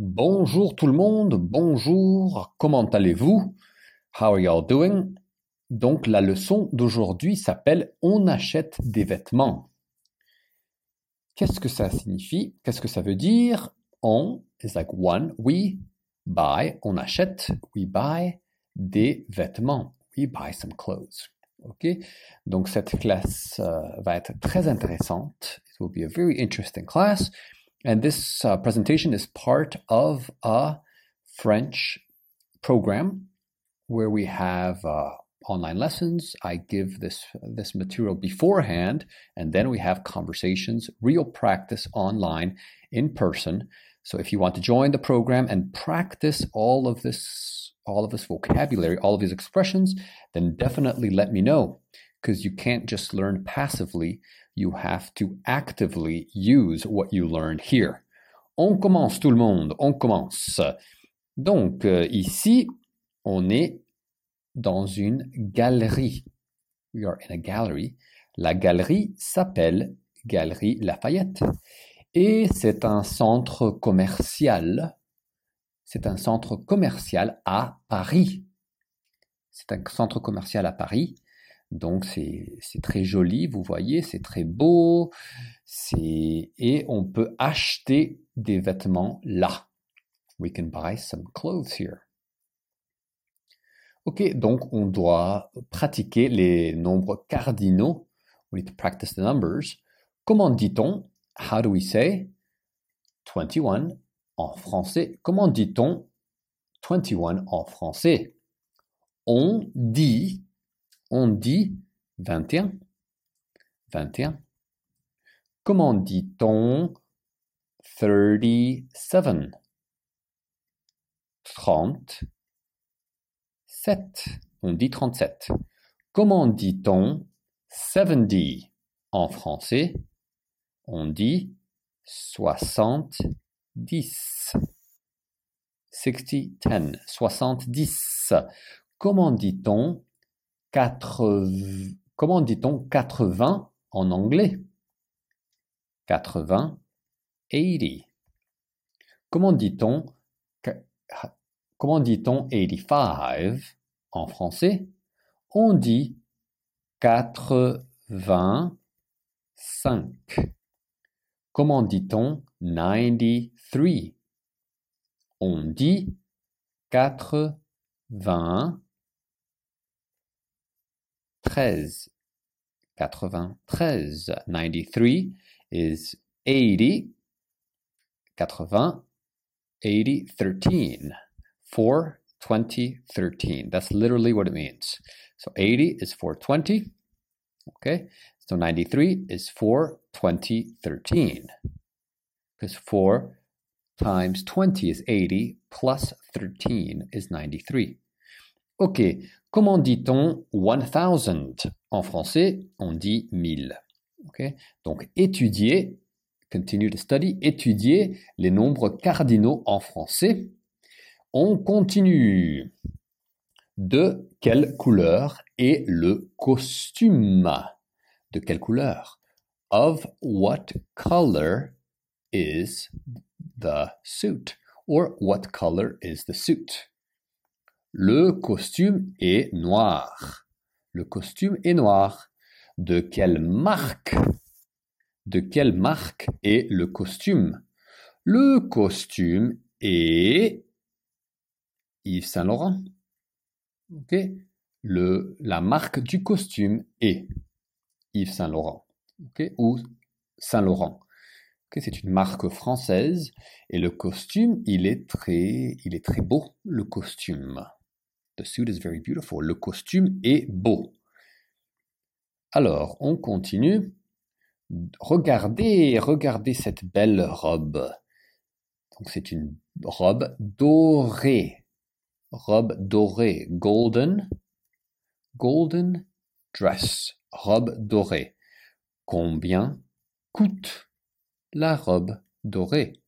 Bonjour tout le monde, bonjour, comment allez-vous? How are you all doing? Donc la leçon d'aujourd'hui s'appelle On achète des vêtements. Qu'est-ce que ça signifie? Qu'est-ce que ça veut dire? On is like one, we buy, on achète, we buy des vêtements. We buy some clothes. OK? Donc cette classe euh, va être très intéressante. It will be a very interesting class. And this uh, presentation is part of a French program where we have uh, online lessons. I give this this material beforehand, and then we have conversations, real practice online in person. So if you want to join the program and practice all of this all of this vocabulary, all of these expressions, then definitely let me know because you can't just learn passively you have to actively use what you learned here. On commence tout le monde, on commence. Donc euh, ici, on est dans une galerie. We are in a gallery. La galerie s'appelle Galerie Lafayette et c'est un centre commercial. C'est un centre commercial à Paris. C'est un centre commercial à Paris donc c'est très joli, vous voyez, c'est très beau, et on peut acheter des vêtements là. We can buy some clothes here. Ok, donc on doit pratiquer les nombres cardinaux. We need to practice the numbers. Comment dit-on? How do we say? 21 en français? Comment dit-on 21 en français? On dit on dit 21. 21. Comment dit-on 37? 37. On dit 37. Comment dit-on 70 en français? On dit 70. 60, 10. 70. Comment dit-on comment dit-on 80 en anglais? 80, 80. Comment dit-on comment dit-on 85 en français? On dit 85. Comment dit-on 93 On dit 80 93. 93. 93 is 80. 80. 80, 13. 4, 20, 13. That's literally what it means. So 80 is 420. Okay. So 93 is 4, 20, 13. Because 4 times 20 is 80 plus 13 is 93. Ok, comment dit-on 1000 En français, on dit 1000. Ok, donc étudier, continue to study, étudier les nombres cardinaux en français. On continue. De quelle couleur est le costume? De quelle couleur? Of what color is the suit? Or what color is the suit? Le costume est noir. Le costume est noir. De quelle marque? De quelle marque est le costume? Le costume est Yves Saint Laurent. Ok? Le, la marque du costume est Yves Saint Laurent. Ou Saint Laurent. C'est une marque française et le costume, il est très, il est très beau, le costume. The suit is very beautiful. Le costume est beau. Alors, on continue. Regardez, regardez cette belle robe. Donc, c'est une robe dorée. Robe dorée. Golden. Golden dress. Robe dorée. Combien coûte la robe dorée?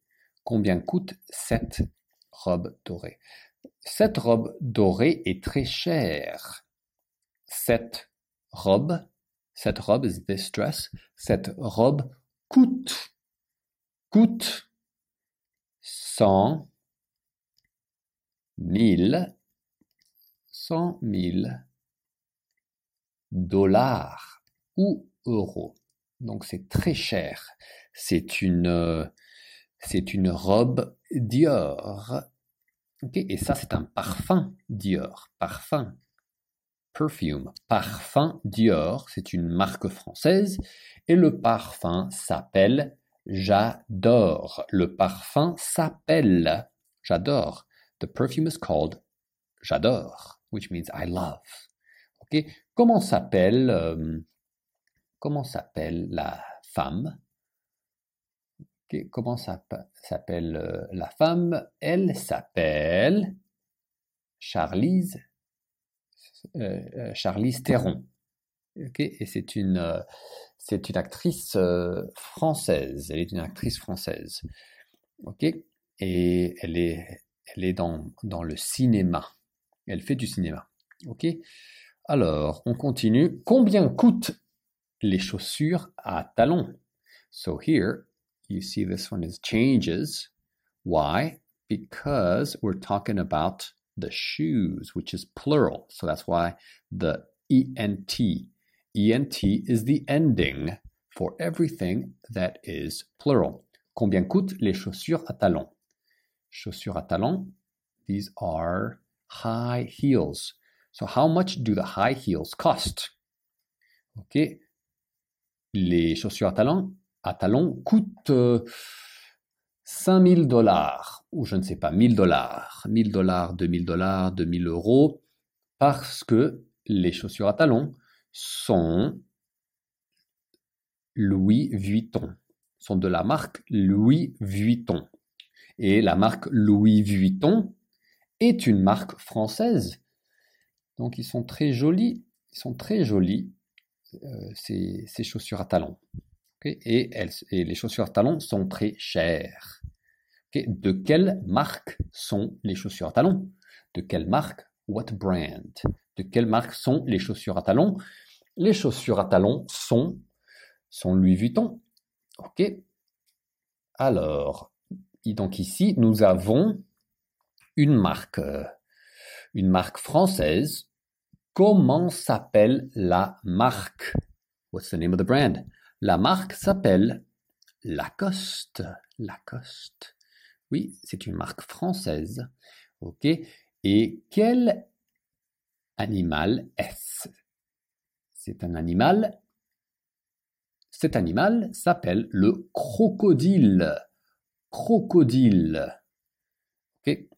Combien coûte cette robe dorée? Cette robe dorée est très chère. Cette robe, cette robe is this dress, cette robe coûte, coûte 100 Mille, cent mille dollars ou euros. Donc c'est très cher. C'est une, c'est une robe Dior. Et ça, c'est un parfum Dior. Parfum. Perfume. Parfum Dior. C'est une marque française. Et le parfum s'appelle J'adore. Le parfum s'appelle J'adore. The perfume is called J'adore, which means I love. Ok? Comment s'appelle, euh, comment s'appelle la femme? Comment s'appelle euh, la femme? Elle s'appelle Charlize, euh, Charlize Theron. Et c'est une, actrice française. Elle est une actrice française. Et elle est, elle est dans, le cinéma. Elle fait du cinéma. Alors, on continue. Combien coûtent les chaussures à talons? So here, you see this one is changes. Why? Because we're talking about the shoes, which is plural. So that's why the ENT. ENT is the ending for everything that is plural. Combien coûtent les chaussures à talons Chaussures à talons. These are high heels. So how much do the high heels cost? Ok. Les chaussures à talons, à talons coûtent 5000 dollars, ou je ne sais pas, 1000 dollars, 1000 dollars, 2000 dollars, 2000 euros, parce que les chaussures à talons sont Louis Vuitton, sont de la marque Louis Vuitton. Et la marque Louis Vuitton est une marque française. Donc ils sont très jolis, ils sont très jolis, euh, ces, chaussures à talons. Et, les chaussures à talons sont très chères. De quelle marque sont les chaussures à talons? De quelle marque? What brand? De quelle marque sont les chaussures à talons? Les chaussures à talons sont, sont Louis Vuitton. Ok Alors, donc ici, nous avons une marque, une marque française. Comment s'appelle la marque? What's the name of the brand? La marque s'appelle Lacoste. Lacoste. Oui, c'est une marque française. OK. Et quel animal est-ce? C'est un animal. Cet animal s'appelle le crocodile crocodile. Okay?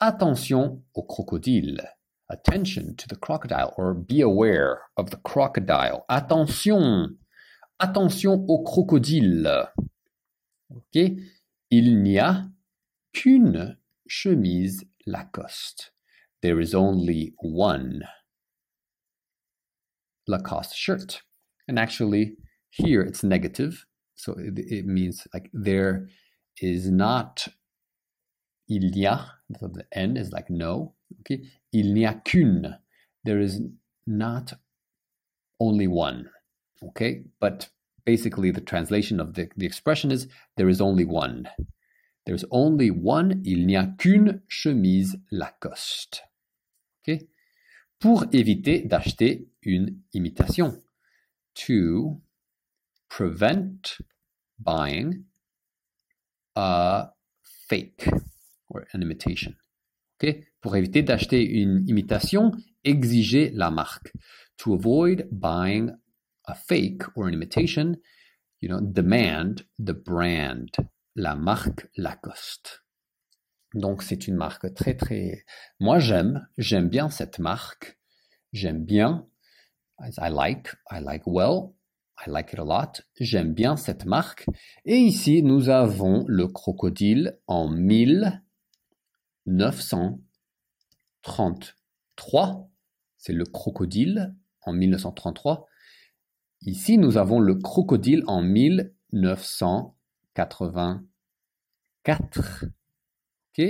Attention au crocodile. Attention to the crocodile or be aware of the crocodile. Attention. Attention au crocodile. Ok? Il n'y a qu'une chemise Lacoste. There is only one Lacoste shirt. And actually, here it's negative. So it, it means like there is not il y a, so the N is like no, okay? Il n'y a qu'une. There is not only one, okay? But basically the translation of the, the expression is there is only one. There's only one, il n'y a qu'une chemise Lacoste. Okay? Pour éviter d'acheter une imitation. To prevent buying a fake or an imitation. Okay? Pour éviter d'acheter une imitation, exigez la marque. To avoid buying a fake or an imitation, you know, demand the brand, la marque Lacoste. Donc c'est une marque très très. Moi j'aime, j'aime bien cette marque. J'aime bien. I like, I like well. I like it a lot. J'aime bien cette marque. Et ici, nous avons le crocodile en 1933. C'est le crocodile en 1933. Ici, nous avons le crocodile en 1984. OK?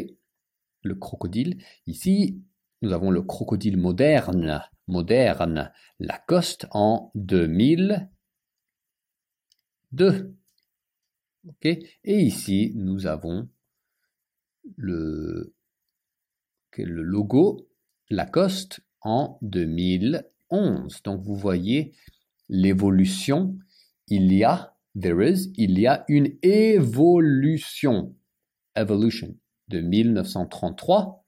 Le crocodile. Ici, nous avons le crocodile moderne, moderne, Lacoste en 2000. 2. OK? Et ici, nous avons le le logo Lacoste en 2011. Donc vous voyez l'évolution. Il y a, there is, il y a une évolution, evolution, de 1933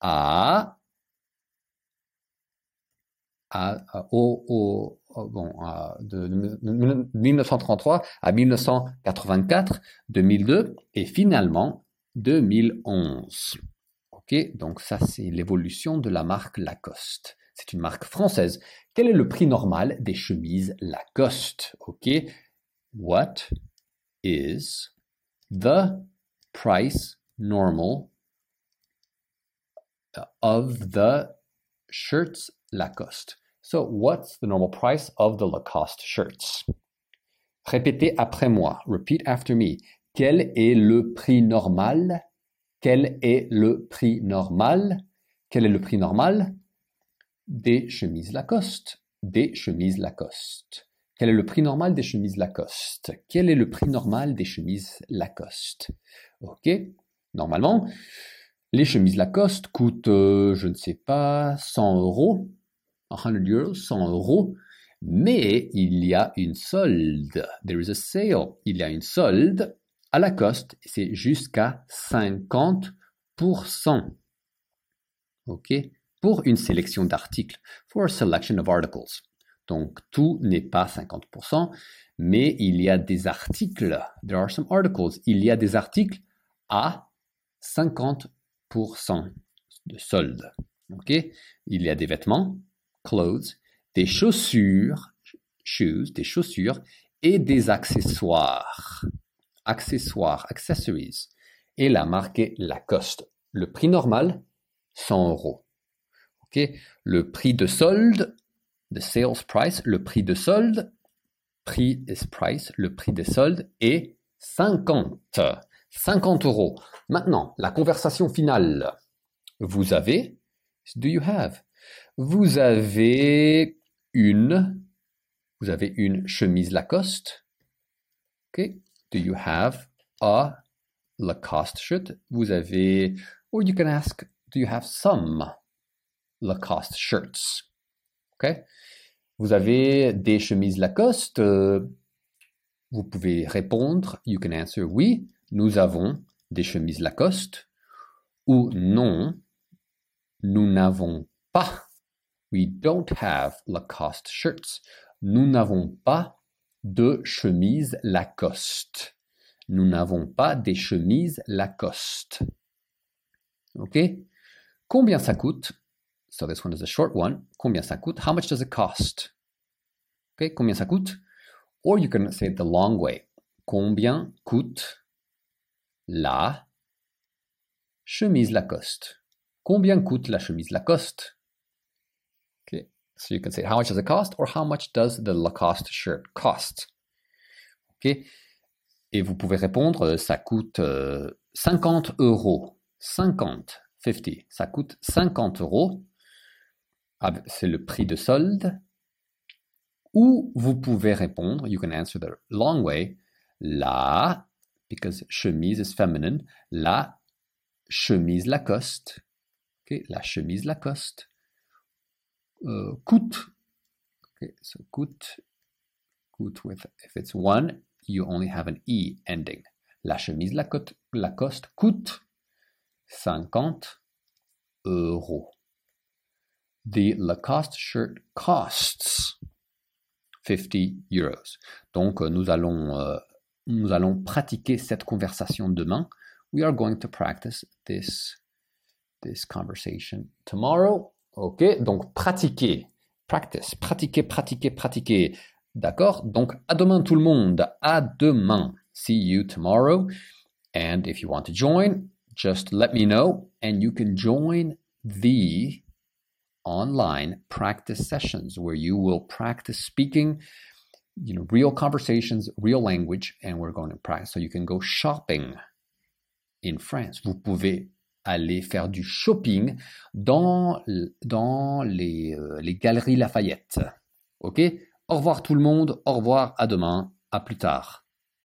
à, à, au, bon, de, de 1933 à 1984, 2002 et finalement 2011. Ok, donc ça c'est l'évolution de la marque Lacoste. C'est une marque française. Quel est le prix normal des chemises Lacoste? Ok, what is the price normal of the shirts Lacoste? So, what's the normal price of the Lacoste shirts? Répétez après moi. Repeat after me. Quel est le prix normal? Quel est le prix normal? Quel est le prix normal? Des chemises Lacoste Des chemises Lacoste. Quel est le prix normal des chemises Lacoste? Quel est le prix normal des chemises Lacoste? Ok Normalement, les chemises Lacoste coûtent, euh, je ne sais pas, 100 euros, 100 euros, 100 euros, mais il y a une solde. There is a sale. Il y a une solde à Lacoste, c'est jusqu'à 50%. OK Pour une sélection d'articles. For a selection of articles. Donc, tout n'est pas 50%, mais il y a des articles. There are some articles. Il y a des articles à 50% de solde. OK? Il y a des vêtements, clothes, des chaussures, shoes, des chaussures et des accessoires accessoires, accessories, et la marque Lacoste. Le prix normal, 100 euros. Ok, le prix de solde, the sales price, le prix de solde, prix is price, le prix de solde est 50. 50 euros. Maintenant, la conversation finale. Vous avez, do you have? Vous avez une, vous avez une chemise Lacoste. Ok, do you have a Lacoste shirt? Vous avez, or you can ask, do you have some? Lacoste shirts? OK? Vous avez des chemises Lacoste? Vous pouvez répondre, you can answer oui, nous avons des chemises Lacoste. Ou non, nous n'avons pas. We don't have Lacoste shirts. Nous n'avons pas de chemises Lacoste. Nous n'avons pas des chemises Lacoste. OK? Combien ça coûte? So this one is a short one. Combien ça coûte? How much does it cost? OK Combien ça coûte? Or you can say it the long way. Combien coûte la chemise Lacoste? Combien coûte la chemise Lacoste? OK So you can say how much does it cost or how much does the Lacoste shirt cost? OK? Et vous pouvez répondre, ça coûte 50 euh, euros. 50, 50. Ça coûte 50 euros. Ah, c'est le prix de solde. Ou vous pouvez répondre, you can answer the long way, la, because chemise is feminine, la chemise Lacoste. Okay, la chemise Lacoste uh, coûte. Okay, so coûte, coûte with, if it's one, you only have an E ending. La chemise Lacoste, Lacoste coûte 50 euros. The Lacoste shirt costs 50 euros. Donc, euh, nous allons, euh, nous allons pratiquer cette conversation demain. We are going to practice this, this conversation tomorrow. Ok, donc pratiquer, practice, pratiquer, pratiquer, pratiquer. D'accord? Donc à demain tout le monde, à demain. See you tomorrow. And if you want to join, just let me know and you can join the online practice sessions where you will practice speaking you know real conversations real language and we're going to practice. So you can go shopping in France. Vous pouvez aller faire du shopping dans, les, euh, les galeries Lafayette. Ok? Au revoir tout le monde, au revoir, à demain, à plus tard.